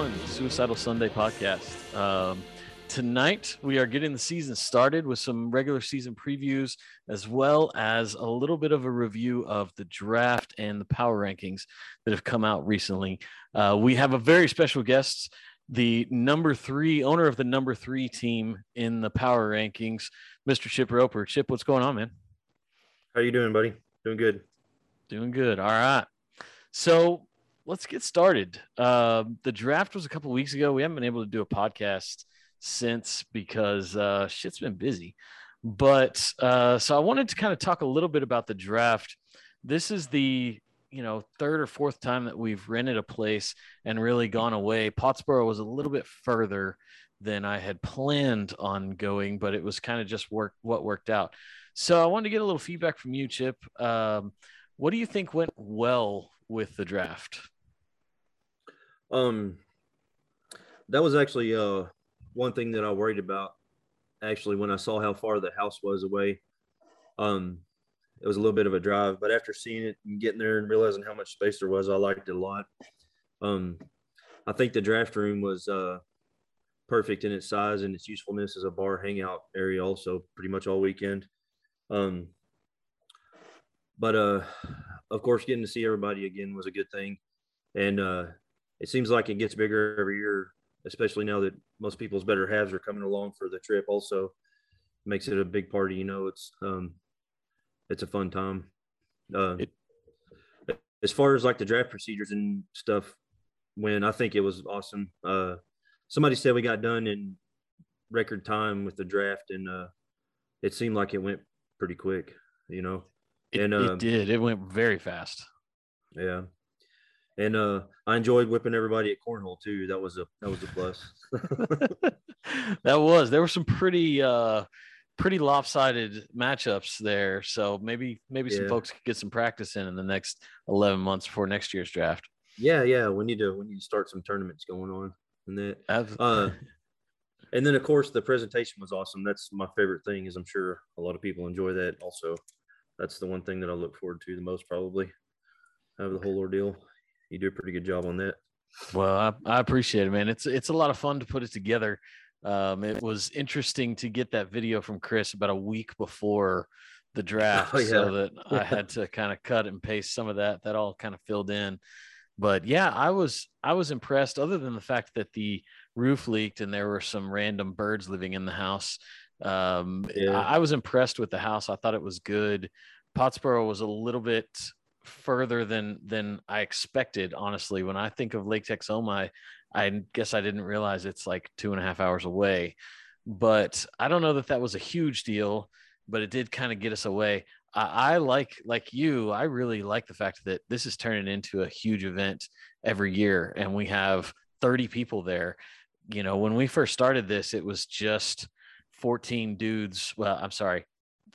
week one Suicidal Sunday podcast. Um, tonight we are getting the season started with some regular season previews as well as a little bit of a review of the draft and the power rankings that have come out recently. Uh, we have a very special guest, the number three owner of the number three team in the power rankings, Mr. Chip Roper. Chip, what's going on, man? How are you doing, buddy? Doing good. Doing good. All right. So let's get started. Uh, the draft was a couple weeks ago. We haven't been able to do a podcast since because uh, shit's been busy. But uh, so I wanted to kind of talk a little bit about the draft. This is the you know third or fourth time that we've rented a place and really gone away. Pottsboro was a little bit further than I had planned on going, but it was kind of just work what worked out. So I wanted to get a little feedback from you, Chip. Um, what do you think went well with the draft? Um, that was actually uh one thing that I worried about. Actually, when I saw how far the house was away, um, it was a little bit of a drive. But after seeing it and getting there and realizing how much space there was, I liked it a lot. Um, I think the draft room was uh perfect in its size and its usefulness as a bar hangout area. Also, pretty much all weekend. Um, but uh, of course, getting to see everybody again was a good thing, and uh, it seems like it gets bigger every year, especially now that most people's better halves are coming along for the trip. Also, makes it a big party. You know, it's um, it's a fun time. Uh, it, as far as like the draft procedures and stuff, when I think it was awesome. Uh, somebody said we got done in record time with the draft, and uh, it seemed like it went pretty quick. You know, it, and it did. It went very fast. Yeah, and uh, I enjoyed whipping everybody at cornhole too. That was a that was a plus. that was. There were some pretty uh, pretty lopsided matchups there. So maybe maybe some folks could get some practice in in the next eleven months before next year's draft. Yeah, yeah. We need to we need to start some tournaments going on and that. Uh, and then of course the presentation was awesome. That's my favorite thing. Is I'm sure a lot of people enjoy that also that's the one thing that I look forward to the most, probably. Out of the whole ordeal, you do a pretty good job on that. Well, I, I appreciate it, man. It's it's a lot of fun to put it together. Um, it was interesting to get that video from Chris about a week before the draft, oh, yeah. so that I had to kind of cut and paste some of that. That all kind of filled in. But yeah, I was I was impressed. Other than the fact that the roof leaked and there were some random birds living in the house, um, yeah. I, I was impressed with the house. I thought it was good. Pottsboro was a little bit further than than I expected. Honestly, when I think of Lake Texoma, I, I guess I didn't realize it's like two and a half hours away. But I don't know that that was a huge deal, but it did kind of get us away. I, I like like you. I really like the fact that this is turning into a huge event every year, and we have 30 people there. You know, when we first started this, it was just 14 dudes. Well, I'm sorry,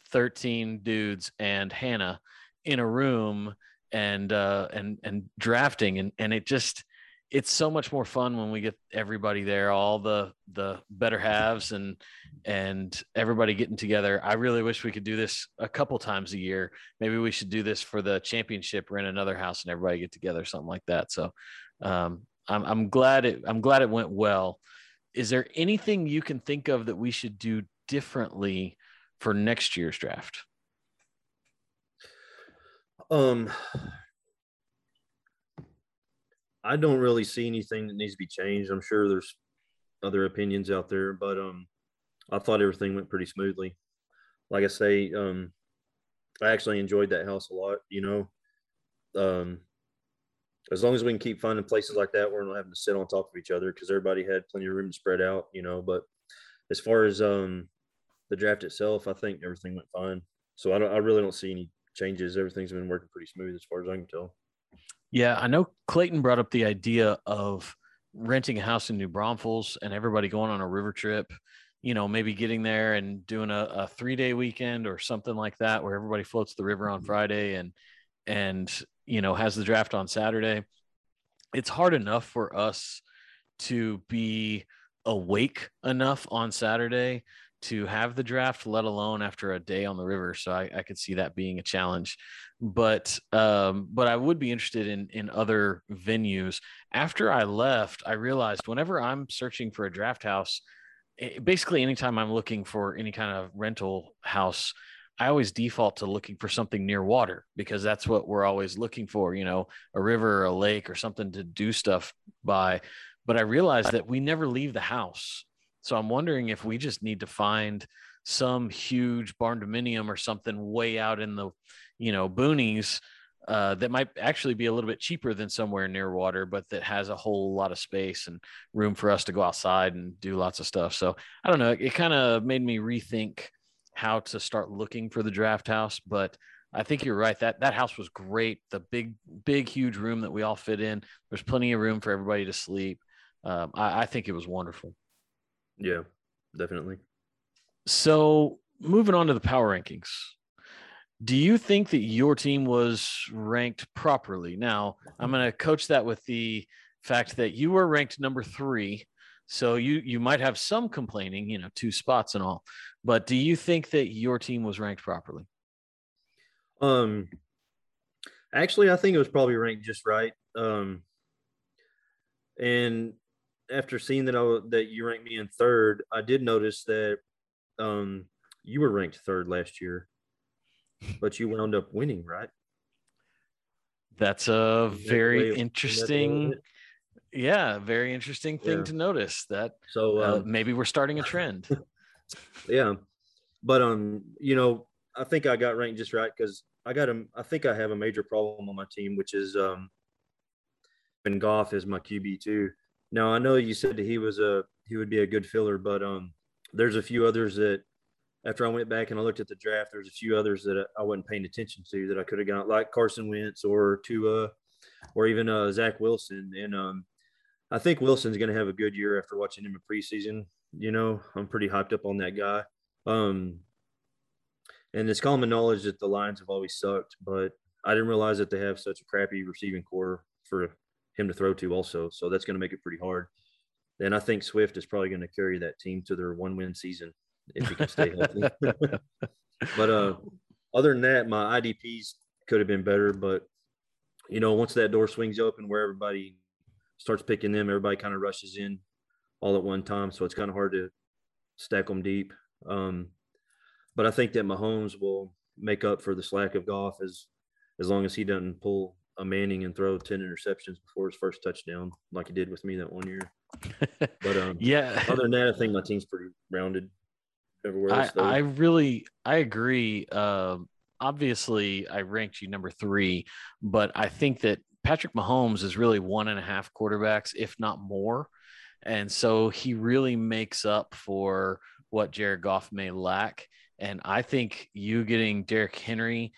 13 dudes and Hannah in a room and uh and and drafting. And and it just it's so much more fun when we get everybody there all the the better halves and and everybody getting together. I really wish we could do this a couple times a year. Maybe we should do this for the championship rent another house and everybody get together something like that. So um i'm, I'm glad it i'm glad it went well. Is there anything you can think of that we should do differently for next year's draft? Um, I don't really see anything that needs to be changed. I'm sure there's other opinions out there, but um, I thought everything went pretty smoothly. Like I say, um, I actually enjoyed that house a lot. You know, um, as long as we can keep finding places like that, we're not having to sit on top of each other because everybody had plenty of room to spread out. You know, but as far as um, the draft itself, I think everything went fine. So I don't, I really don't see any changes. Everything's been working pretty smooth as far as I can tell. Yeah, I know Clayton brought up the idea of renting a house in New Braunfels and everybody going on a river trip. You know, maybe getting there and doing a, a three day weekend or something like that, where everybody floats the river on mm-hmm. Friday and and you know has the draft on Saturday. It's hard enough for us to be awake enough on Saturday to have the draft, let alone after a day on the river. So I, I could see that being a challenge. But um, but I would be interested in in other venues. After I left, I realized whenever I'm searching for a draft house, eh, basically anytime I'm looking for any kind of rental house, I always default to looking for something near water because that's what we're always looking for, you know, a river, or a lake, or something to do stuff by. But I realized that we never leave the house. So I'm wondering if we just need to find some huge barndominium or something way out in the, you know, boonies uh, that might actually be a little bit cheaper than somewhere near water, but that has a whole lot of space and room for us to go outside and do lots of stuff. So I don't know. It, it kind of made me rethink how to start looking for the draft house. But I think you're right. That that house was great. The big, big, huge room that we all fit in. There's plenty of room for everybody to sleep. Um, I, I think it was wonderful. Yeah, definitely. So moving on to the power rankings. Do you think that your team was ranked properly? Now, I'm going to coach that with the fact that you were ranked number three so you you might have some complaining, you know, two spots and all. But do you think that your team was ranked properly? Um actually I think it was probably ranked just right. Um and after seeing that I that you ranked me in third, I did notice that um you were ranked third last year, but you wound up winning, right? That's a very interesting yeah, very interesting thing yeah. to notice that. So uh, uh, maybe we're starting a trend. yeah, but um, you know, I think I got ranked just right because I got him. I think I have a major problem on my team, which is um, and Goff is my QB too. Now I know you said that he was a he would be a good filler, but um, there's a few others that after I went back and I looked at the draft, there's a few others that I wasn't paying attention to that I could have got, like Carson Wentz or Tua, or even uh, Zach Wilson. And um, I think Wilson's going to have a good year after watching him in preseason. You know, I'm pretty hyped up on that guy. Um, and it's common knowledge that the Lions have always sucked, but I didn't realize that they have such a crappy receiving corps for him to throw to also. So that's going to make it pretty hard. And I think Swift is probably going to carry that team to their one win season if he can stay healthy. but uh, other than that, my IDPs could have been better. But, you know, once that door swings open where everybody starts picking them, everybody kind of rushes in all at one time. So it's kind of hard to stack them deep. Um, but I think that Mahomes will make up for the slack of Goff as as long as he doesn't pull a Manning and throw ten interceptions before his first touchdown, like he did with me that one year. But um, yeah, other than that, I think my team's pretty rounded everywhere. Else, I, I really I agree. Uh, obviously, I ranked you number three, but I think that Patrick Mahomes is really one and a half quarterbacks, if not more. And so he really makes up for what Jared Goff may lack. And I think you getting Derrick Henry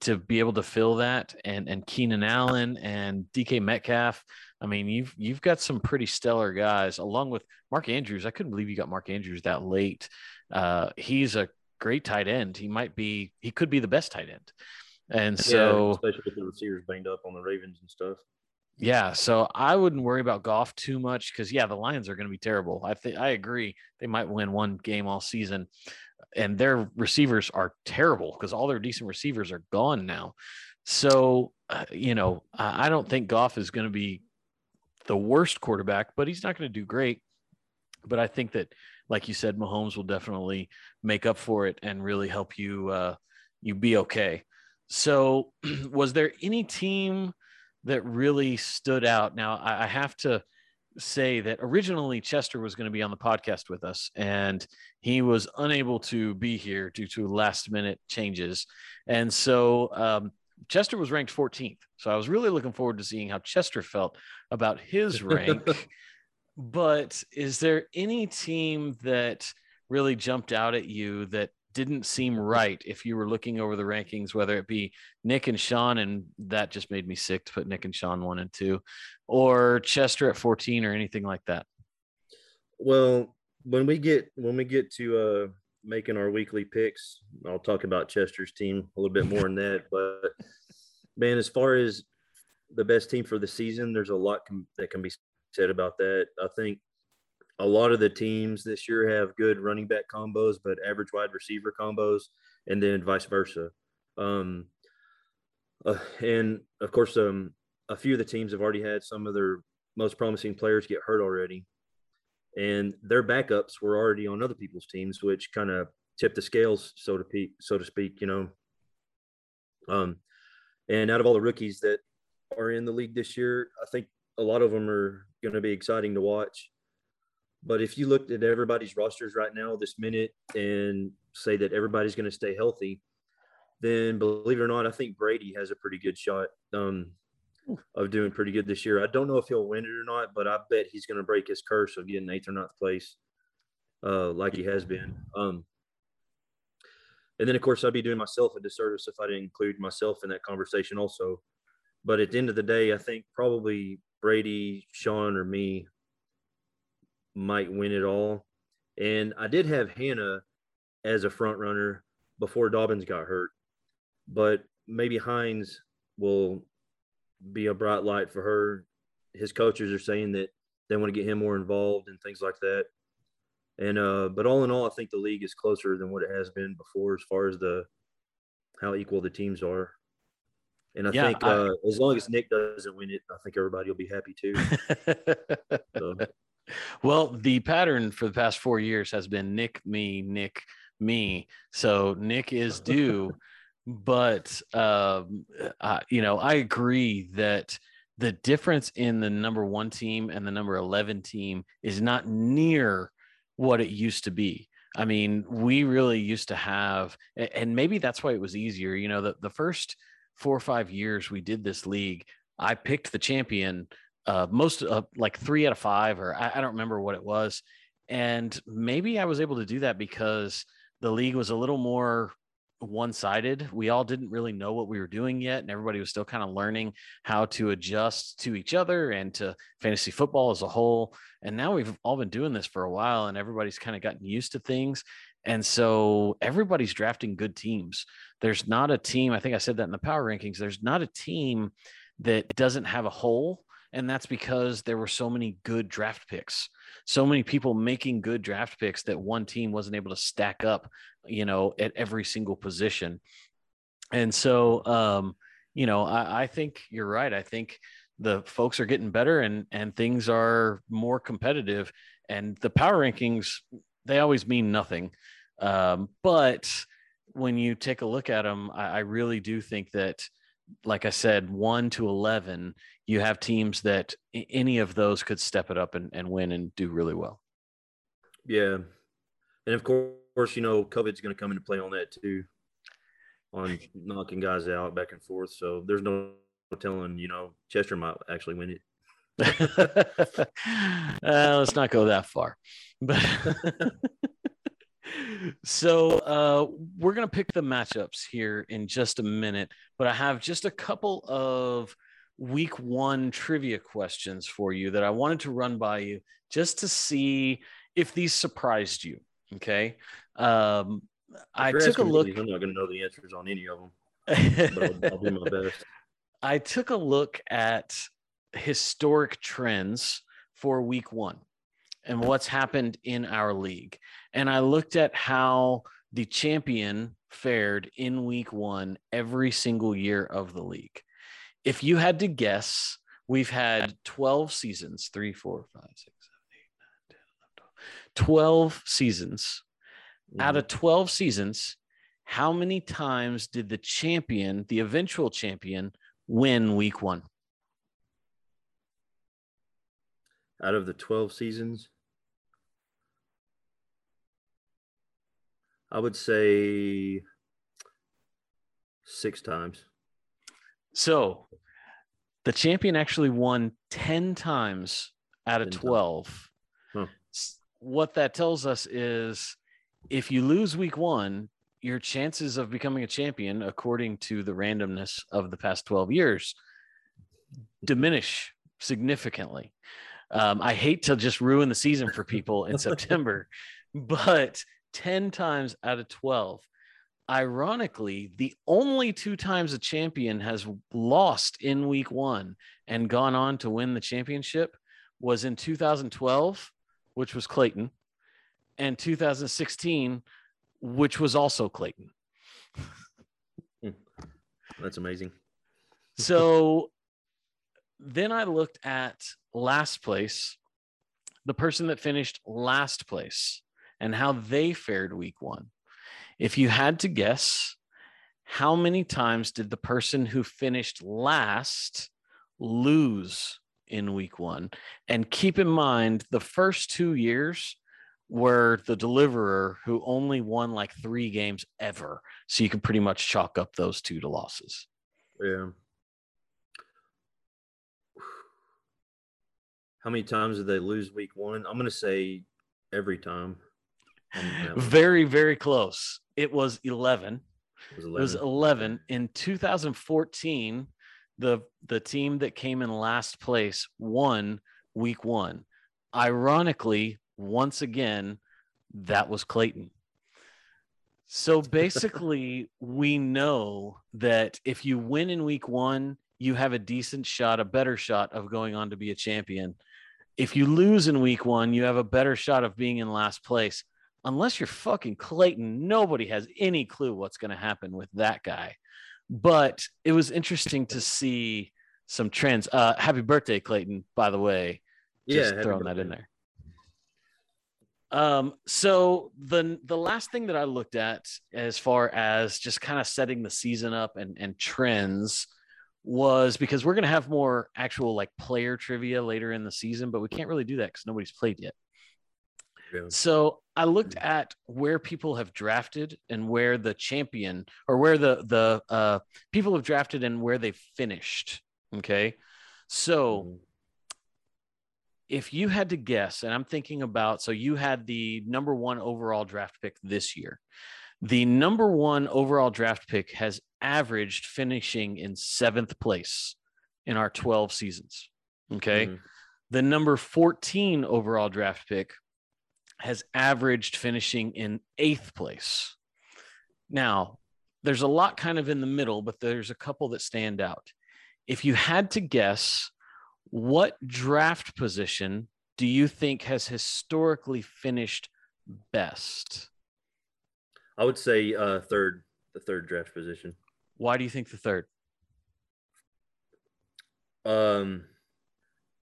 to be able to fill that and and Keenan Allen and DK Metcalf. I mean, you've you've got some pretty stellar guys along with Mark Andrews. I couldn't believe you got Mark Andrews that late. Uh, he's a great tight end. He might be he could be the best tight end. And so, yeah, especially with the receivers banged up on the Ravens and stuff. Yeah, so I wouldn't worry about Goff too much because yeah, the Lions are going to be terrible. I think I agree. They might win one game all season, and their receivers are terrible because all their decent receivers are gone now. So uh, you know, I, don't think Goff is going to be the worst quarterback, but he's not going to do great. But I think that, like you said, Mahomes will definitely make up for it and really help you uh, you be okay. So, was there any team that really stood out? Now, I, I have to say that originally Chester was going to be on the podcast with us, and he was unable to be here due to last minute changes. And so, um, Chester was ranked 14th. So I was really looking forward to seeing how Chester felt about his rank. but is there any team that really jumped out at you that didn't seem right if you were looking over the rankings, whether it be Nick and Sean, and that just made me sick to put Nick and Sean one and two, or Chester at 14 or anything like that. Well, when we get when we get to uh making our weekly picks, I'll talk about Chester's team a little bit more than that. But man, as far as the best team for the season, there's a lot com- that can be said about that. I think a lot of the teams this year have good running back combos, but average wide receiver combos, and then vice versa. Um, uh, and of course, um, a few of the teams have already had some of their most promising players get hurt already, and their backups were already on other people's teams, which kind of tipped the scales, so to speak. So to speak, you know. Um, and out of all the rookies that are in the league this year, I think a lot of them are going to be exciting to watch. But if you looked at everybody's rosters right now, this minute, and say that everybody's going to stay healthy, then believe it or not, I think Brady has a pretty good shot um, of doing pretty good this year. I don't know if he'll win it or not, but I bet he's going to break his curse of getting eighth or ninth place, uh, like he has been. Um, and then, of course, I'd be doing myself a disservice if I didn't include myself in that conversation also. But at the end of the day, I think probably Brady, Sean, or me might win it all. And I did have Hannah as a front runner before Dobbins got hurt, but maybe Hines will be a bright light for her. His coaches are saying that they want to get him more involved and things like that. And uh, but all in all, I think the league is closer than what it has been before as far as the how equal the teams are. And I yeah, think uh, I, as long as Nick doesn't win it, I think everybody will be happy too. so. Well, the pattern for the past four years has been Nick, me, Nick, me. So Nick is due, but um, uh, you know, I agree that the difference in the number one team and the number eleven team is not near what it used to be. I mean, we really used to have, and maybe that's why it was easier. You know, the, the first four or five years we did this league, I picked the champion uh, most uh, like three out of five, or I, I don't remember what it was. And maybe I was able to do that because the league was a little more one sided. We all didn't really know what we were doing yet, and everybody was still kind of learning how to adjust to each other and to fantasy football as a whole. And now we've all been doing this for a while, and everybody's kind of gotten used to things. And so everybody's drafting good teams. There's not a team, I think I said that in the power rankings, there's not a team that doesn't have a hole. And that's because there were so many good draft picks, so many people making good draft picks that one team wasn't able to stack up, you know, at every single position. And so, um, you know, I, I think you're right. I think the folks are getting better and and things are more competitive. And the power rankings they always mean nothing. Um, but when you take a look at them, I, I, really do think that, like I said, one to 11, you have teams that any of those could step it up and, and win and do really well. Yeah. And of course, you know, COVID's going to come into play on that too, on knocking guys out back and forth. So there's no telling, you know, Chester might actually win it. uh, let's not go that far. But so uh, we're gonna pick the matchups here in just a minute, but I have just a couple of week one trivia questions for you that I wanted to run by you just to see if these surprised you. Okay. Um, I took a look. These, I'm not going to know the answers on any of them, but I'll, I'll do my best. I took a look at historic trends for week one and what's happened in our league. And I looked at how the champion fared in week one every single year of the league. If you had to guess, we've had 12 seasons 3, 4, 5, 6, 7, 8, 9, 10, 11, 12 seasons. Mm-hmm. Out of 12 seasons, how many times did the champion, the eventual champion, win week one? Out of the 12 seasons? I would say six times. So the champion actually won 10 times out of 12. Huh. What that tells us is if you lose week one, your chances of becoming a champion, according to the randomness of the past 12 years, diminish significantly. Um, I hate to just ruin the season for people in September, but 10 times out of 12, ironically, the only two times a champion has lost in week one and gone on to win the championship was in 2012 which was Clayton, and 2016, which was also Clayton. Hmm. That's amazing. so then I looked at last place, the person that finished last place, and how they fared week one. If you had to guess, how many times did the person who finished last lose in week one? And keep in mind, the first two years were the deliverer who only won like three games ever. So you can pretty much chalk up those two to losses. Yeah. How many times did they lose week one? I'm going to say every time. Very, very close. It was 11. It was 11. It was 11. In 2014, the the team that came in last place won week 1. Ironically, once again, that was Clayton. So basically, we know that if you win in week 1, you have a decent shot, a better shot of going on to be a champion. If you lose in week 1, you have a better shot of being in last place unless you're fucking Clayton, nobody has any clue what's going to happen with that guy. But it was interesting to see some trends. Uh, happy birthday, Clayton, by the way. Just yeah, throwing that in there. Um, so the the last thing that I looked at as far as just kind of setting the season up and and trends was because we're gonna have more actual like player trivia later in the season, but we can't really do that because nobody's played yet. Yeah. So I looked mm. at where people have drafted and where the champion or where the the uh, people have drafted and where they finished. Okay, so mm. if you had to guess, and I'm thinking about, so you had the number one overall draft pick this year. The number one overall draft pick has averaged finishing in seventh place in our 12 seasons. Okay. Mm. The number 14 overall draft pick has averaged finishing in eighth place. Now, there's a lot kind of in the middle, but there's a couple that stand out. If you had to guess, what draft position do you think has historically finished best? I would say uh, third, the third draft position. Why do you think the third? Um,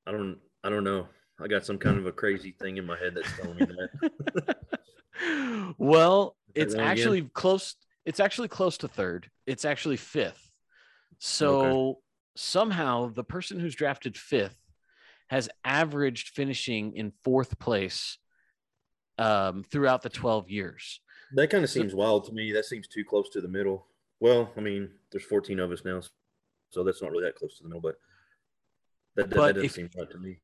I don't, I don't know. I got some kind of a crazy thing in my head that's telling me that. well, it's actually again? close. It's actually close to third. It's actually fifth. So okay. somehow the person who's drafted fifth has averaged finishing in fourth place um, throughout the 12 years. That kind of seems so, wild to me. That seems too close to the middle. Well, I mean, there's 14 of us now, so that's not really that close to the middle, but that, that, but that doesn't if, seem right to me.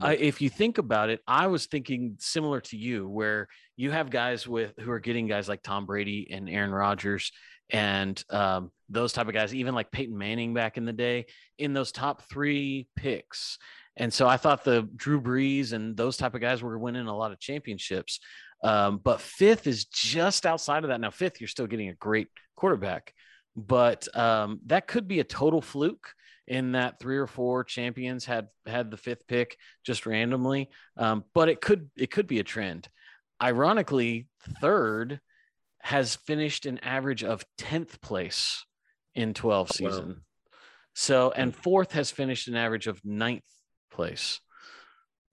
I, if you think about it, I was thinking similar to you, where you have guys with who are getting guys like Tom Brady and Aaron Rodgers and um, those type of guys, even like Peyton Manning back in the day, in those top three picks. And so I thought the Drew Brees and those type of guys were winning a lot of championships. Um, but fifth is just outside of that. Now, fifth, you're still getting a great quarterback, but um, that could be a total fluke in that three or four champions had had the fifth pick just randomly. Um, but it could it could be a trend. Ironically, third has finished an average of 10th place in 12 season. Wow. So and fourth has finished an average of ninth place.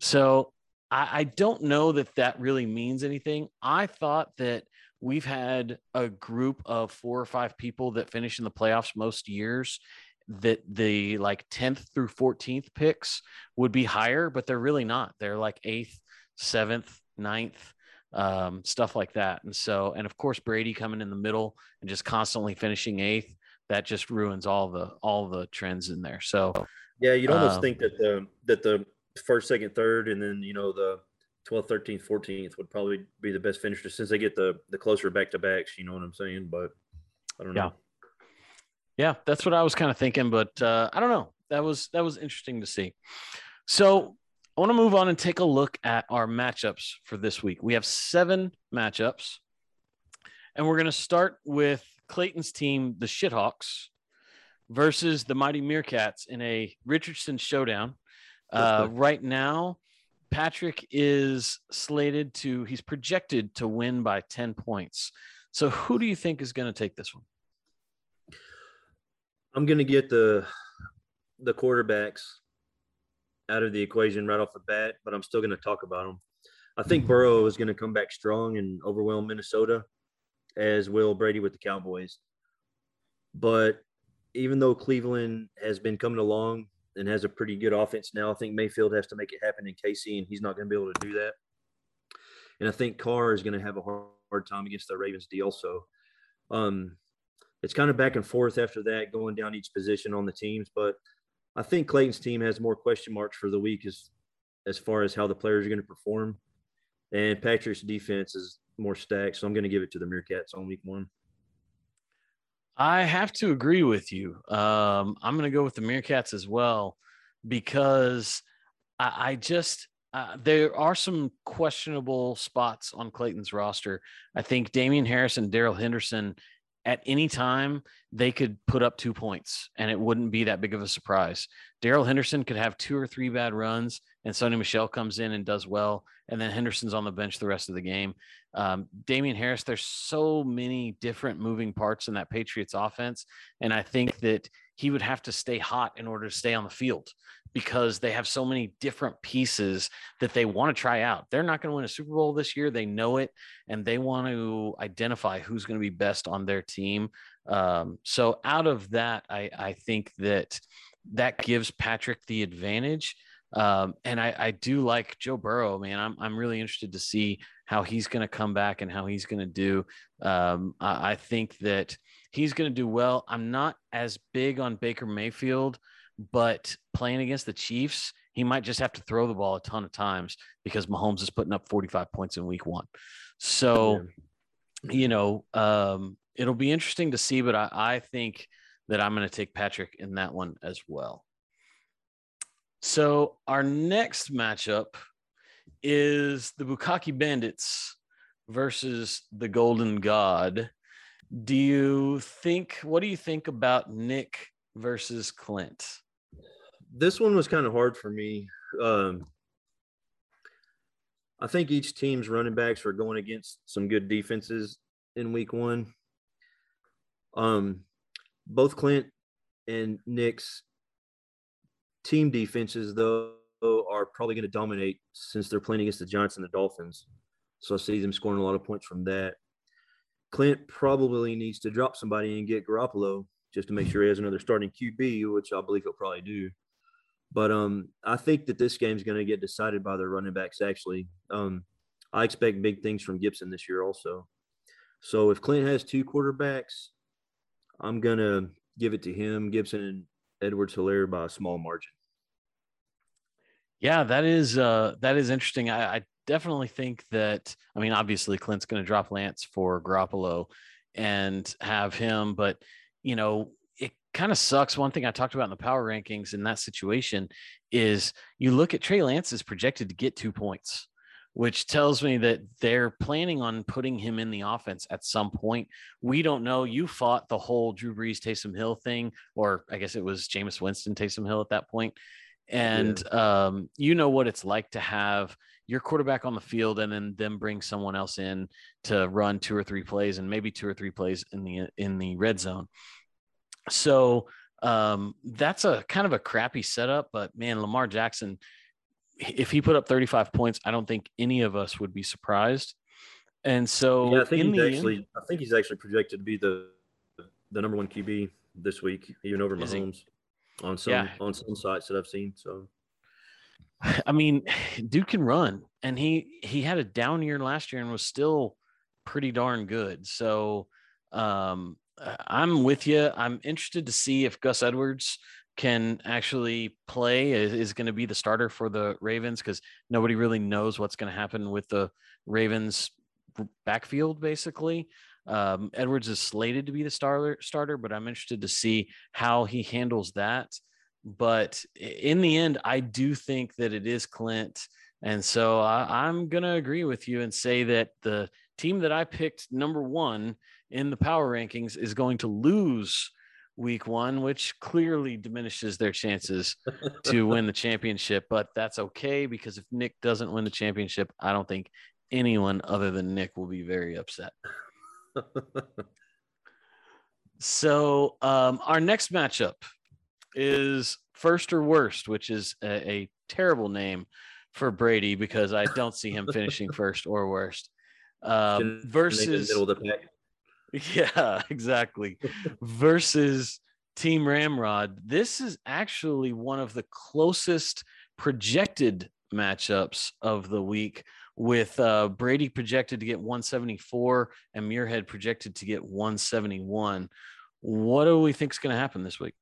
So I, I don't know that that really means anything. I thought that we've had a group of four or five people that finish in the playoffs most years that the like 10th through 14th picks would be higher, but they're really not. They're like eighth, seventh, ninth, um, stuff like that. And so, and of course, Brady coming in the middle and just constantly finishing eighth, that just ruins all the all the trends in there. So, yeah, you'd almost um, think that the that the first, second, third, and then you know the 12th, 13th, 14th would probably be the best finishers since they get the the closer back to backs. You know what I'm saying? But I don't know. Yeah. Yeah, that's what I was kind of thinking, but uh, I don't know. That was that was interesting to see. So I want to move on and take a look at our matchups for this week. We have seven matchups, and we're going to start with Clayton's team, the Shithawks, versus the Mighty Meerkats in a Richardson showdown. Uh, right now, Patrick is slated to, he's projected to win by 10 points. So who do you think is going to take this one? I'm going to get the the quarterbacks out of the equation right off the bat, but I'm still going to talk about them. I think Burrow is going to come back strong and overwhelm Minnesota, as will Brady with the Cowboys. But even though Cleveland has been coming along and has a pretty good offense now, I think Mayfield has to make it happen in KC, and he's not going to be able to do that. And I think Carr is going to have a hard, hard time against the Ravens D also. Um, it's kind of back and forth after that, going down each position on the teams. But I think Clayton's team has more question marks for the week as as far as how the players are going to perform. And Patrick's defense is more stacked, so I'm going to give it to the Meerkats on week one. I have to agree with you. Um, I'm going to go with the Meerkats as well because I, I just uh, there are some questionable spots on Clayton's roster. I think Damien Harris and Darrell Henderson at any time they could put up two points and it wouldn't be that big of a surprise. Darrell Henderson could have two or three bad runs and Sony Michel comes in and does well. And then Henderson's on the bench the rest of the game. Um, Damien Harris, there's so many different moving parts in that Patriots offense. And I think that he would have to stay hot in order to stay on the field because they have so many different pieces that they want to try out. They're not going to win a Super Bowl this year. They know it, and they want to identify who's going to be best on their team. Um, so out of that, I, I think that that gives Patrick the advantage. Um, and I, I do like Joe Burrow, man. I'm, I'm really interested to see how he's going to come back and how he's going to do. Um, I, I think that he's going to do well. I'm not as big on Baker Mayfield but playing against the Chiefs, he might just have to throw the ball a ton of times because Mahomes is putting up 45 points in week one. So, you know, um, it'll be interesting to see, but I, I think that I'm going to take Patrick in that one as well. So, our next matchup is the Bukaki Bandits versus the Golden God. Do you think, what do you think about Nick versus Clint? this one was kind of hard for me. Um, I think each team's running backs were going against some good defenses in week one. Um, both Clint and Nick's team defenses, though, are probably going to dominate since they're playing against the Giants and the Dolphins. So I see them scoring a lot of points from that. Clint probably needs to drop somebody and get Garoppolo just to make sure he has another starting QB, which I believe he'll probably do. But um, I think that this game is going to get decided by the running backs. Actually, um, I expect big things from Gibson this year also. So if Clint has two quarterbacks, I'm gonna give it to him, Gibson Edwards Helaire by a small margin. Yeah, that is uh, that is interesting. I, I definitely think that. I mean, obviously Clint's going to drop Lance for Garoppolo and have him, but you know it kind of sucks. One thing I talked about in the power rankings in that situation is you look at Trey Lance is projected to get two points, which tells me that they're planning on putting him in the offense at some point. We don't know. You fought the whole Drew Brees Taysom Hill thing, or I guess it was Jameis Winston Taysom Hill at that point. And yeah. um, you know what it's like to have your quarterback on the field and then them bring someone else in to run two or three plays and maybe two or three plays in the in the red zone so um, that's a kind of a crappy setup, but man, Lamar Jackson, if he put up 35 points, I don't think any of us would be surprised. And so, yeah, I think he's actually, end, I think he's actually projected to be the the number one QB this week, even over Mahomes on some yeah. on some sites that I've seen. So, I mean, Duke can run, and he he had a down year last year and was still pretty darn good. So, um, I'm with you. I'm interested to see if Gus Edwards can actually play is, is going to be the starter for the Ravens because nobody really knows what's going to happen with the Ravens backfield basically. Um, Edwards is slated to be the starter starter, but I'm interested to see how he handles that. But in the end, I do think that it is Clint. And so I, I'm going to agree with you and say that the team that I picked number one in the power rankings is going to lose week one, which clearly diminishes their chances to win the championship. But that's okay because if Nick doesn't win the championship, I don't think anyone other than Nick will be very upset. so um, our next matchup is first or worst, which is a, a terrible name for Brady because I don't see him finishing first or worst. Um, versus yeah, exactly. versus Team Ramrod. This is actually one of the closest projected matchups of the week with uh, Brady projected to get 174 and Muirhead projected to get 171. What do we think is going to happen this week?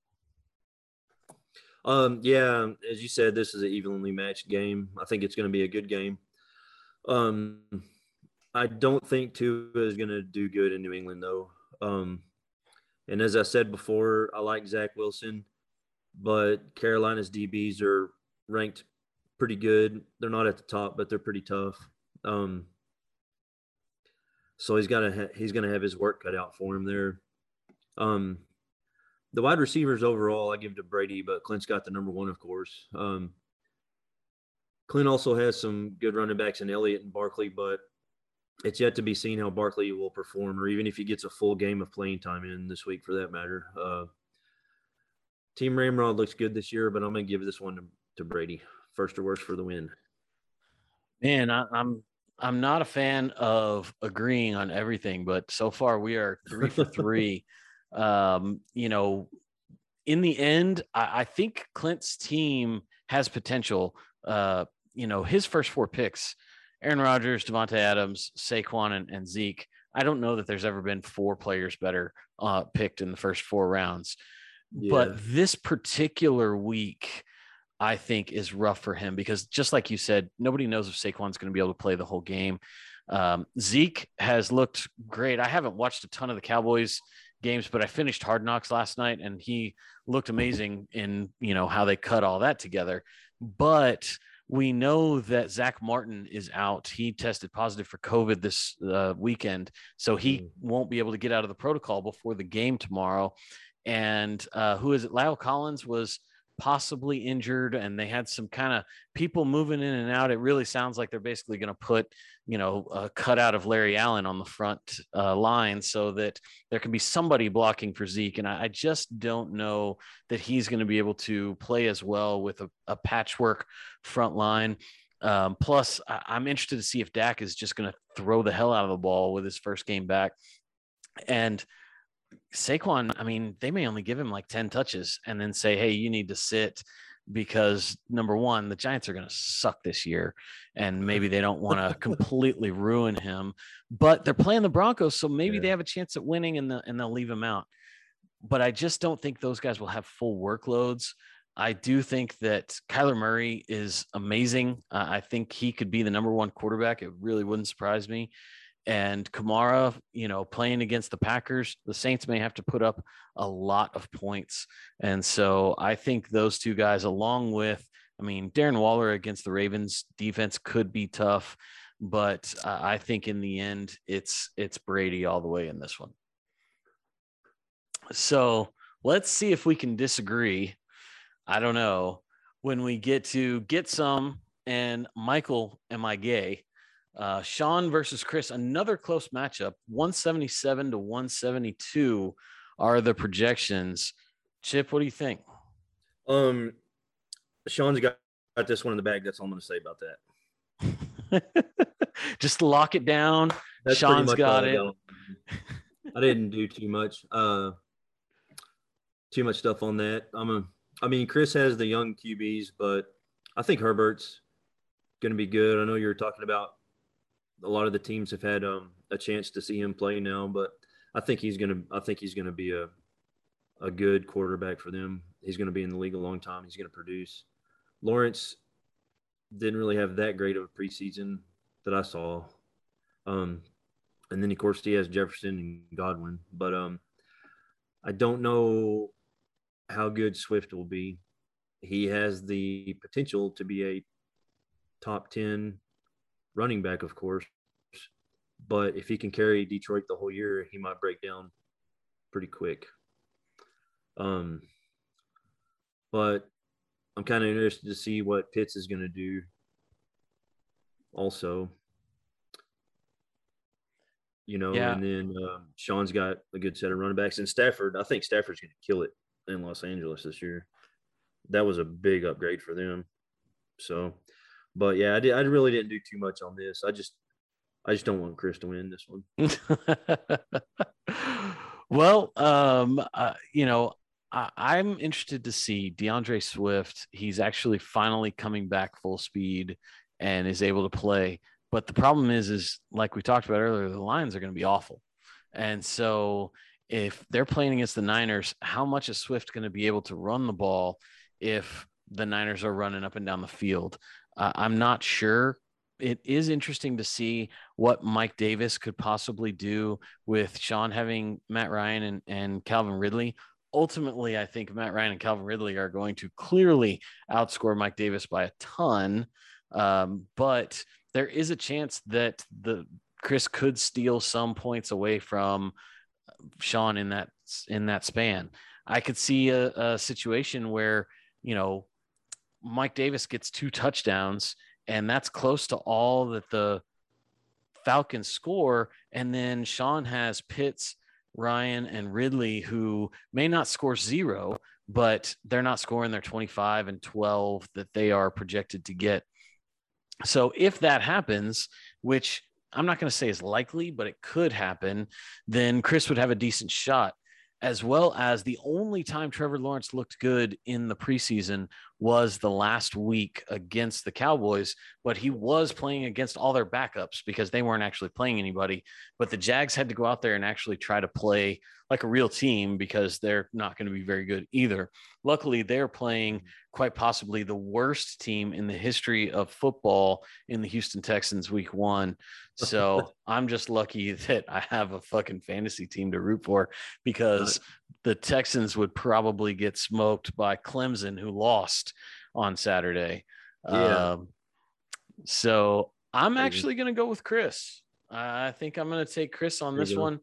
Um, yeah, as you said, this is an evenly matched game. I think it's going to be a good game. Um, I don't think Tua is going to do good in New England, though. Um, and as I said before, I like Zach Wilson, but Carolina's DBs are ranked pretty good. They're not at the top, but they're pretty tough. Um, so he's got to ha- he's going to have his work cut out for him there. Um, the wide receivers overall, I give to Brady, but Clint's got the number one, of course. Um, Clint also has some good running backs in Elliott and Barkley, but it's yet to be seen how Barkley will perform, or even if he gets a full game of playing time in this week, for that matter. Uh, Team Ramrod looks good this year, but I'm going to give this one to, to, Brady, first or worst for the win. Man, I, I'm I'm not a fan of agreeing on everything, but so far we are three for three. um, you know, in the end, I, I, think Clint's team has potential. Uh, you know, his first four picks Aaron Rodgers, Davante Adams, Saquon, and, and, Zeke. I don't know that there's ever been four players better uh, picked in the first four rounds. Yeah. But this particular week, I think, is rough for him because just like you said, nobody knows if Saquon's going to be able to play the whole game. Um, Zeke has looked great. I haven't watched a ton of the Cowboys games, but I finished Hard Knocks last night, and he looked amazing in you know how they cut all that together. But we know that Zack Martin is out. He tested positive for COVID this uh, weekend, so he mm. won't be able to get out of the protocol before the game tomorrow. And uh, who is it? La'el Collins was possibly injured and they had some kind of people moving in and out. It really sounds like they're basically going to put, you know, a cutout of Larry Allen on the front uh, line so that there can be somebody blocking for Zeke. And I, I just don't know that he's going to be able to play as well with a, a patchwork front line. Um, plus, I, am interested to see if Dak is just going to throw the hell out of the ball with his first game back. And Saquon, I mean, they may only give him like 10 touches and then say, hey, you need to sit because number one, the Giants are going to suck this year and maybe they don't want to completely ruin him, but they're playing the Broncos. So maybe yeah. they have a chance at winning and, the, and they'll leave him out. But I just don't think those guys will have full workloads. I do think that Kyler Murray is amazing. Uh, I think he could be the number one quarterback. It really wouldn't surprise me and Kamara, you know, playing against the Packers, the Saints may have to put up a lot of points. And so I think those two guys, along with, I mean, Darren Waller against the Ravens defense could be tough, but uh, I think in the end, it's it's Brady all the way in this one. So let's see if we can disagree. I don't know when we get to get some and Michael, am I gay? Uh, Sean versus Chris, another close matchup. 177 to 172 are the projections. Chip, what do you think? Um, Sean's got, got this one in the bag. That's all I'm going to say about that. Just lock it down. That's Sean's got it. I didn't do too much. Uh, too much stuff on that. I'm a. I mean, Chris has the young QBs, but I think Herbert's going to be good. I know you're talking about a lot of the teams have had um, a chance to see him play now, but I think he's gonna I think he's gonna be a a good quarterback for them. He's gonna be in the league a long time. He's gonna produce. Lawrence didn't really have that great of a preseason that I saw. Um, and then of course he has Jefferson and Godwin, but um, I don't know how good Swift will be. He has the potential to be a top ten running back, of course. But if he can carry Detroit the whole year, he might break down pretty quick. Um, but I'm kind of interested to see what Pitts is going to do. Also, you know, yeah. and then um, Sean's got a good set of running backs, and Stafford. I think Stafford's going to kill it in Los Angeles this year. That was a big upgrade for them. So, but yeah, I did. I really didn't do too much on this. I just, I just don't want Chris to win this one. well, um, uh, you know, I, I'm interested to see D'Andre Swift. He's actually finally coming back full speed and is able to play. But the problem is, is like we talked about earlier, the Lions are going to be awful. And so if they're playing against the Niners, how much is Swift going to be able to run the ball if the Niners are running up and down the field? Uh, I'm not sure. It is interesting to see what Mike Davis could possibly do with Sean having Matt Ryan and, and Calvin Ridley ultimately, I think Matt Ryan and Calvin Ridley are going to clearly outscore Mike Davis by a ton. Um, but there is a chance that the Chris could steal some points away from Sean in that in that span. I could see a, a situation where you know Mike Davis gets two touchdowns, and that's close to all that the Falcons score, and then Sean has Pitts Ryan and Ridley, who may not score zero, but they're not scoring their 25 and 12 that they are projected to get. So if that happens, which I'm not going to say is likely, but it could happen, then Chris would have a decent shot as well as the only time Trevor Lawrence looked good in the preseason was the last week against the Cowboys, but he was playing against all their backups because they weren't actually playing anybody. But the Jags had to go out there and actually try to play like a real team because they're not going to be very good either. Luckily, they're playing quite possibly the worst team in the history of football in the Houston Texans week one. So I'm just lucky that I have a fucking fantasy team to root for because the Texans would probably get smoked by Clemson, who lost on Saturday. Yeah. Um, so I'm actually going to go with Chris. I think I'm going to take Chris on this one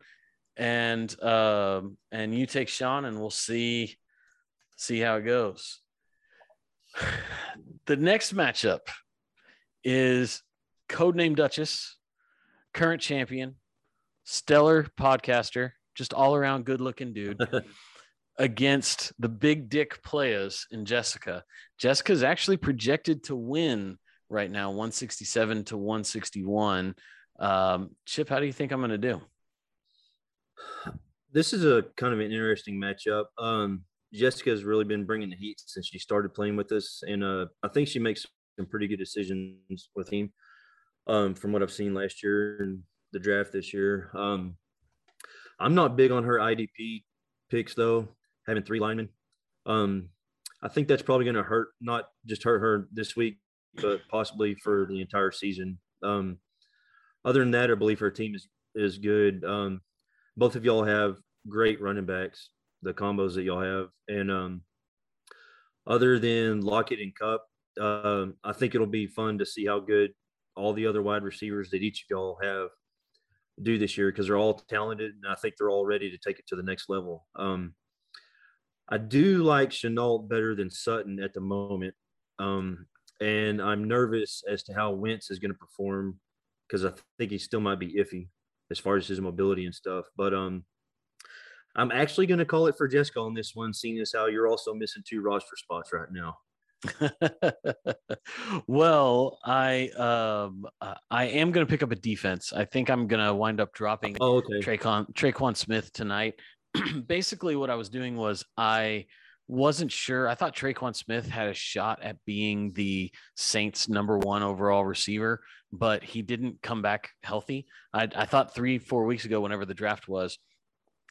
and um, and you take Sean, and we'll see see how it goes. The next matchup is Codename Duchess, current champion, stellar podcaster, just all around good looking dude. against the big dick players in Jessica. Jessica is actually projected to win right now, 167 to 161. Um, Chip, how do you think I'm going to do? This is a kind of an interesting matchup. Um, Jessica has really been bringing the heat since she started playing with us, and uh, I think she makes some pretty good decisions with him. Um, from what I've seen last year and the draft this year, um, I'm not big on her IDP picks though. Having three linemen, um, I think that's probably going to hurt not just hurt her this week, but possibly for the entire season. Um, other than that, I believe her team is is good. Um, both of y'all have great running backs, the combos that y'all have. And um, other than Lockett and Kupp, uh, I think it'll be fun to see how good all the other wide receivers that each of y'all have do this year because they're all talented and I think they're all ready to take it to the next level. Um, I do like Shenault better than Sutton at the moment. Um, and I'm nervous as to how Wentz is going to perform because I think he still might be iffy as far as his mobility and stuff. But um, I'm actually going to call it for Jessica on this one, seeing as how you're also missing two roster spots right now. well, I um I am going to pick up a defense. I think I'm going to wind up dropping oh, okay. Tre'Quan, Tre'Quan Smith tonight. Basically, what I was doing was I wasn't sure. I thought Tre'Quan Smith had a shot at being the Saints' number one overall receiver, but he didn't come back healthy. I, I thought three, four weeks ago, whenever the draft was,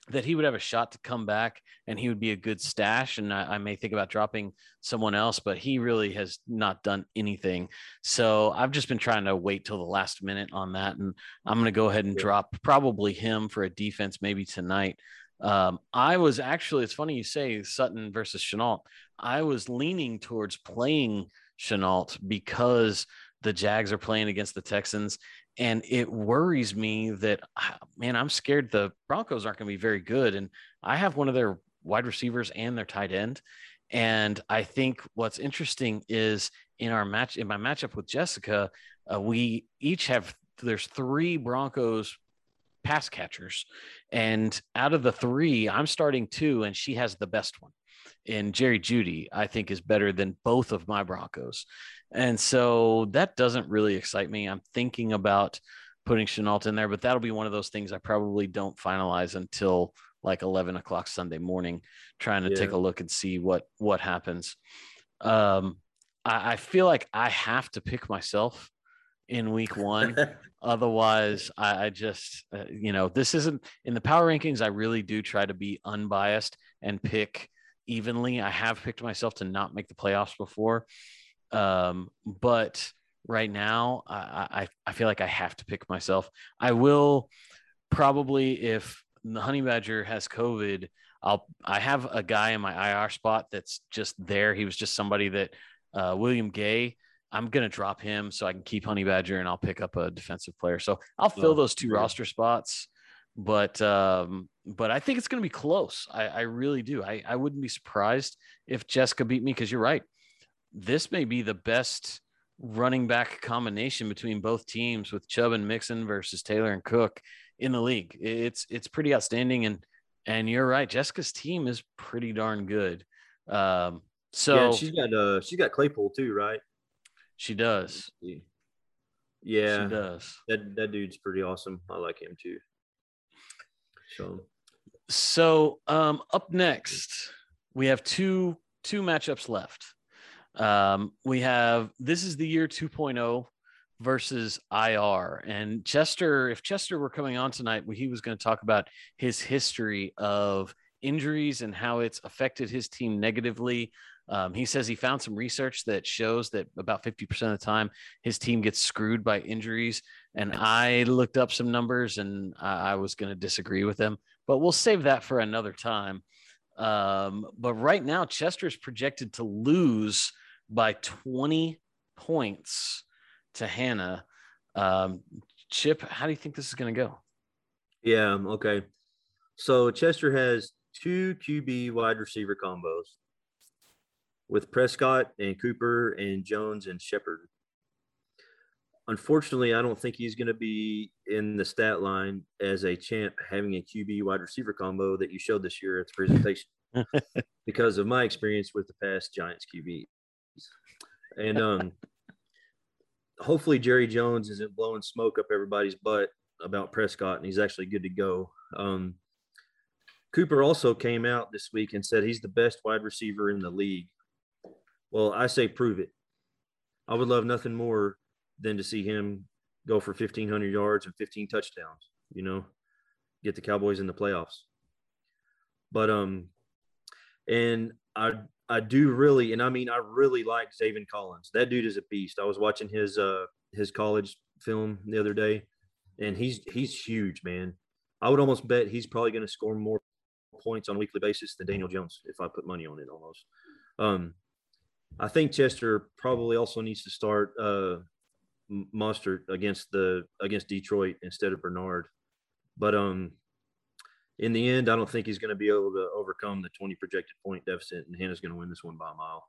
that he would have a shot to come back and he would be a good stash. And I, I, may think about dropping someone else, but he really has not done anything. So I've just been trying to wait till the last minute on that. And I'm going to go ahead and drop probably him for a defense maybe tonight. Um, I was actually, it's funny you say Sutton versus Shenault. I was leaning towards playing Shenault because the Jags are playing against the Texans. And it worries me that, ah, man, I'm scared the Broncos aren't going to be very good. And I have one of their wide receivers and their tight end. And I think what's interesting is in our match in my matchup with Jessica, uh, we each have there's three Broncos pass catchers, and out of the three, I'm starting two, and she has the best one. And Jerry Jeudy, I think, is better than both of my Broncos, and so that doesn't really excite me. I'm thinking about putting Shenault in there, but that'll be one of those things I probably don't finalize until like 11 o'clock Sunday morning, trying to yeah. take a look and see what what happens. Um, I, I feel like I have to pick myself in week one. Otherwise, I, I just, uh, you know, this isn't in the power rankings. I really do try to be unbiased and pick evenly. I have picked myself to not make the playoffs before. Um, but right now, I, I, I feel like I have to pick myself. I will probably, if the honey badger has COVID, I'll, I have a guy in my IR spot that's just there. He was just somebody that, uh, William Gay, I'm gonna drop him so I can keep Honey Badger and I'll pick up a defensive player. So I'll fill oh, those two yeah. roster spots, but um, but I think it's gonna be close. I, I really do. I, I wouldn't be surprised if Jessica beat me because you're right. This may be the best running back combination between both teams with Chubb and Mixon versus Taylor and Cook in the league. It's it's pretty outstanding and and you're right. Jessica's team is pretty darn good. Um, so yeah, she's got uh she's got Claypool too, right? She does. Yeah, she does. That that dude's pretty awesome. I like him too. So, so um, up next we have two two matchups left. Um, we have this is the year 2.0 versus IR. And Chester, if Chester were coming on tonight, he was going to talk about his history of injuries and how it's affected his team negatively um, he says he found some research that shows that about 50% of the time his team gets screwed by injuries. And I looked up some numbers and I, I was going to disagree with him, but we'll save that for another time. Um, but right now, Chester is projected to lose by 20 points to Hannah. Um, Chip, how do you think this is going to go? Yeah, okay. So Chester has two QB wide receiver combos with Prescott and Cooper and Jones and Shepard. Unfortunately, I don't think he's going to be in the stat line as a champ having a QB wide receiver combo that you showed this year at the presentation because of my experience with the past Giants QBs. And um, hopefully, Jerry Jones isn't blowing smoke up everybody's butt about Prescott and he's actually good to go. Um, Cooper also came out this week and said he's the best wide receiver in the league. Well, I say prove it. I would love nothing more than to see him go for 1,500 yards and 15 touchdowns, you know, get the Cowboys in the playoffs. But, um, and I, I do really, and I mean, I really like Zaven Collins. That dude is a beast. I was watching his, uh, his college film the other day, and he's, he's huge, man. I would almost bet he's probably going to score more points on a weekly basis than Daniel Jones if I put money on it almost. Um, I think Chester probably also needs to start uh, Mostert against the against Detroit instead of Bernard. But um, in the end, I don't think he's going to be able to overcome the 20 projected point deficit, and Hannah's going to win this one by a mile.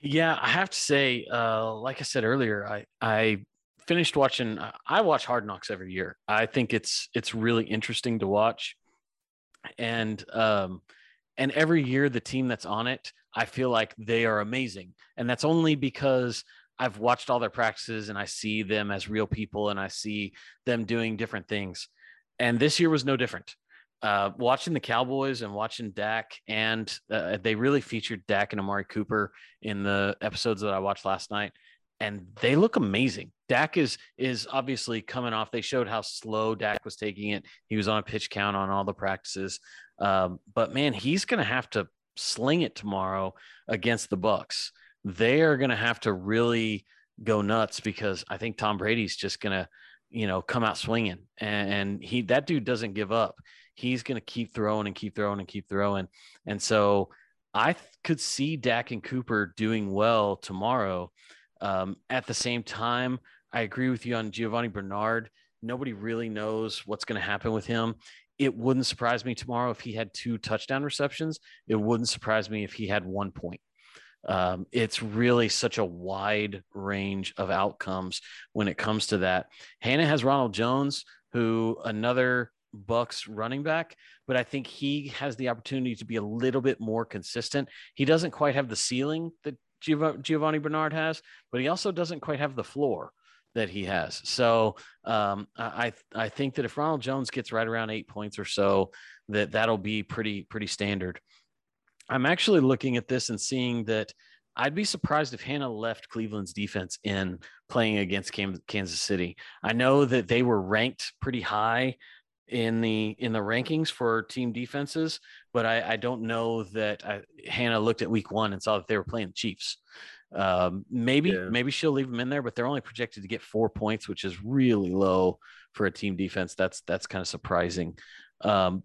Yeah, I have to say, uh, like I said earlier, I I finished watching. I watch Hard Knocks every year. I think it's it's really interesting to watch, and um, and every year the team that's on it I feel like they are amazing. And that's only because I've watched all their practices and I see them as real people and I see them doing different things. And this year was no different. Uh, watching the Cowboys and watching Dak, and uh, they really featured Dak and Amari Cooper in the episodes that I watched last night, and they look amazing. Dak is is obviously coming off. They showed how slow Dak was taking it. He was on a pitch count on all the practices, um, but man, he's going to have to sling it tomorrow against the Bucs. they are going to have to really go nuts because I think Tom Brady's just going to, you know, come out swinging, and, and he that dude doesn't give up. He's going to keep throwing and keep throwing and keep throwing, and so I could see Dak and Cooper doing well tomorrow. Um, at the same time, I agree with you on Giovanni Bernard. Nobody really knows what's going to happen with him. it wouldn't surprise me tomorrow if he had two touchdown receptions. It wouldn't surprise me if he had one point. Um, it's really such a wide range of outcomes when it comes to that. Hannah has Ronald Jones, who another Bucs running back, but I think he has the opportunity to be a little bit more consistent. He doesn't quite have the ceiling that Giovanni Bernard has, but he also doesn't quite have the floor that he has. So um, I I think that if Ronald Jones gets right around eight points or so, that that'll be pretty pretty standard. I'm actually looking at this and seeing that I'd be surprised if Hannah left Cleveland's defense in playing against Kansas City. I know that they were ranked pretty high in the in the rankings for team defenses, but I, I don't know that I, Hannah looked at Week One and saw that they were playing the Chiefs. Um, maybe yeah. maybe she'll leave them in there, but they're only projected to get four points, which is really low for a team defense. That's that's kind of surprising. Um,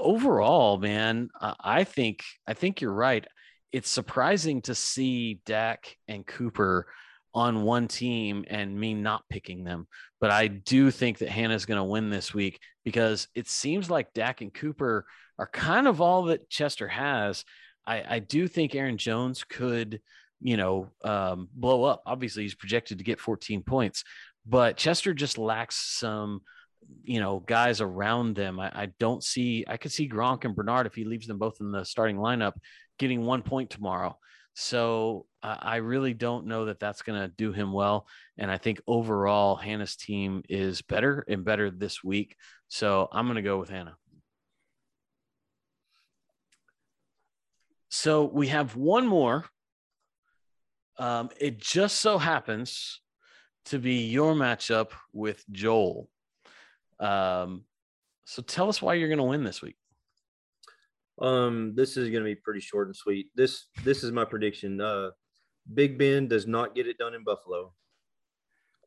overall, man, I think I think you're right. It's surprising to see Dak and Cooper on one team and me not picking them. But I do think that Hannah's going to win this week because it seems like Dak and Cooper are kind of all that Chester has. I, I do think Aaron Jones could, you know, um, blow up. Obviously, he's projected to get 14 points, but Chester just lacks some, you know, guys around them. I, I don't see, I could see Gronk and Bernard if he leaves them both in the starting lineup getting one point tomorrow. So uh, I really don't know that that's going to do him well. And I think overall, Hannah's team is better and better this week. So I'm going to go with Hannah. So we have one more. Um, it just so happens to be your matchup with Joel. Um, so tell us why you're going to win this week. Um, this is going to be pretty short and sweet. This this is my prediction. Uh, Big Ben does not get it done in Buffalo.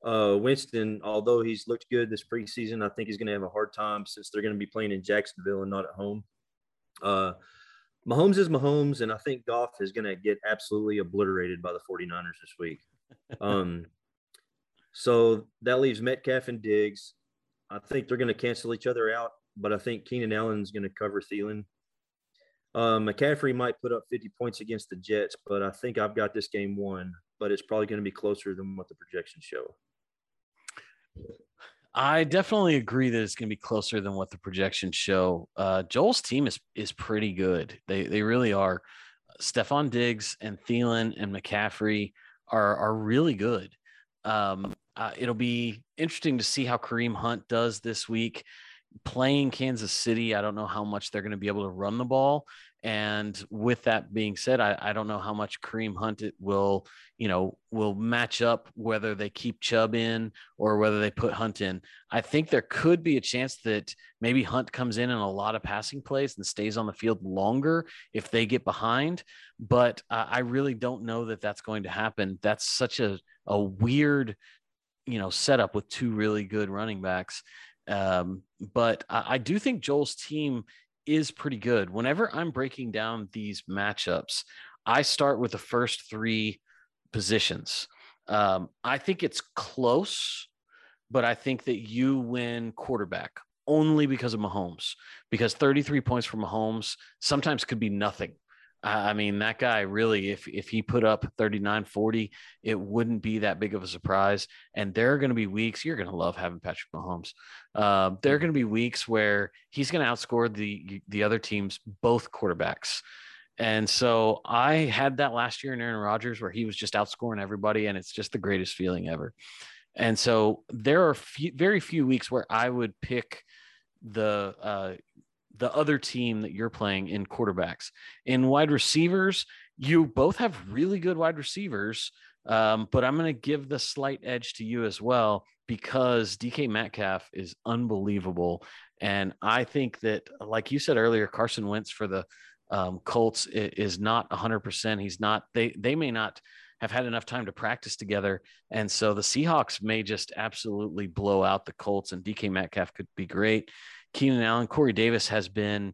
Uh, Winston, although he's looked good this preseason, I think he's going to have a hard time since they're going to be playing in Jacksonville and not at home. Uh, Mahomes is Mahomes, and I think Goff is going to get absolutely obliterated by the 49ers this week. Um, so that leaves Metcalf and Diggs. I think they're going to cancel each other out, but I think Keenan Allen's going to cover Thielen. Uh, McCaffrey might put up 50 points against the Jets, but I think I've got this game won. But it's probably going to be closer than what the projections show. I definitely agree that it's going to be closer than what the projections show. Uh, Joel's team is is pretty good. They they really are. Stefon Diggs and Thielen and McCaffrey are are really good. Um, uh, it'll be interesting to see how Kareem Hunt does this week playing Kansas City, I don't know how much they're going to be able to run the ball. And with that being said, I, I don't know how much Kareem Hunt it will, you know, will match up whether they keep Chubb in or whether they put Hunt in. I think there could be a chance that maybe Hunt comes in in a lot of passing plays and stays on the field longer if they get behind. But uh, I really don't know that that's going to happen. That's such a, a weird, you know, setup with two really good running backs um, but I, I do think Joel's team is pretty good. Whenever I'm breaking down these matchups, I start with the first three positions. Um, I think it's close, but I think that you win quarterback only because of Mahomes, because 33 points from Mahomes sometimes could be nothing. I mean, that guy really, if if he put up 39 40, it wouldn't be that big of a surprise. And there are going to be weeks, you're going to love having Patrick Mahomes. Uh, there are going to be weeks where he's going to outscore the the other teams, both quarterbacks. And so I had that last year in Aaron Rodgers where he was just outscoring everybody, and it's just the greatest feeling ever. And so there are few, very few weeks where I would pick the uh, the other team that you're playing in quarterbacks. In wide receivers, you both have really good wide receivers, um, but I'm going to give the slight edge to you as well because DK Metcalf is unbelievable. And I think that, like you said earlier, Carson Wentz for the um, Colts is not 100%. He's not, they, they may not have had enough time to practice together. And so the Seahawks may just absolutely blow out the Colts, and DK Metcalf could be great. Keenan Allen, Corey Davis has been,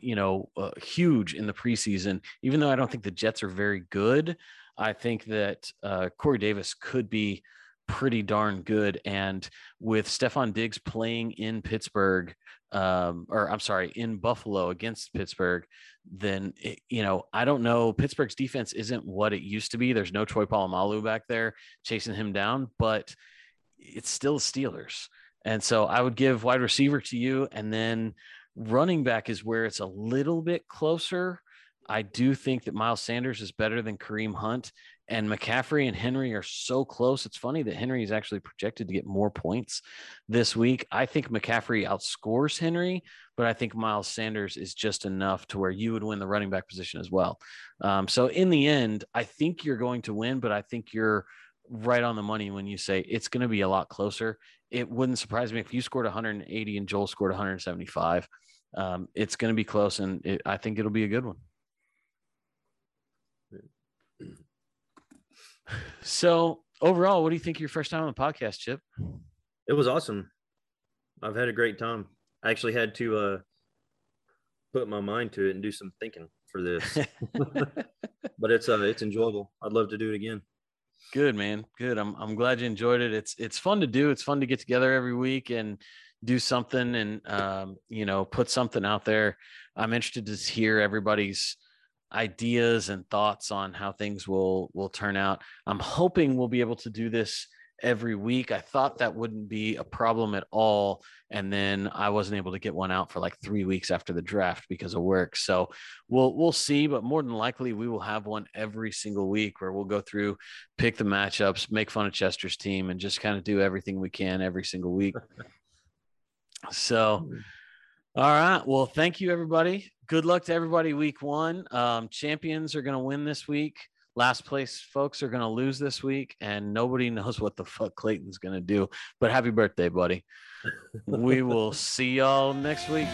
you know, uh, huge in the preseason. Even though I don't think the Jets are very good, I think that uh, Corey Davis could be pretty darn good. And with Stefon Diggs playing in Pittsburgh, um, or I'm sorry, in Buffalo against Pittsburgh, then it, you know I don't know. Pittsburgh's defense isn't what it used to be. There's no Troy Polamalu back there chasing him down, but it's still Steelers. And so I would give wide receiver to you, and then running back is where it's a little bit closer. I do think that Miles Sanders is better than Kareem Hunt, and McCaffrey and Henry are so close. It's funny that Henry is actually projected to get more points this week. I think McCaffrey outscores Henry, but I think Miles Sanders is just enough to where you would win the running back position as well. Um, so in the end, I think you're going to win, but I think you're right on the money when you say it's going to be a lot closer. It wouldn't surprise me if you scored 180 and Joel scored 175. Um, it's going to be close, and it, I think it'll be a good one. So overall, what do you think your first time on the podcast, Chip? It was awesome. I've had a great time. I actually had to uh, put my mind to it and do some thinking for this, but it's uh, it's enjoyable. I'd love to do it again. Good man, good. I'm I'm glad you enjoyed it. It's it's fun to do. It's fun to get together every week and do something and um, you know put something out there. I'm interested to hear everybody's ideas and thoughts on how things will will turn out. I'm hoping we'll be able to do this every week. I thought that wouldn't be a problem at all and then I wasn't able to get one out for like 3 weeks after the draft because of work. So we'll we'll see, but more than likely we will have one every single week where we'll go through pick the matchups, make fun of Chester's team and just kind of do everything we can every single week. So hmm. all right, well thank you everybody good luck to everybody week one. Um, champions are going to win this week. Last place folks are going to lose this week, and nobody knows what the fuck Clayton's going to do. But happy birthday, buddy. we will see y'all next week.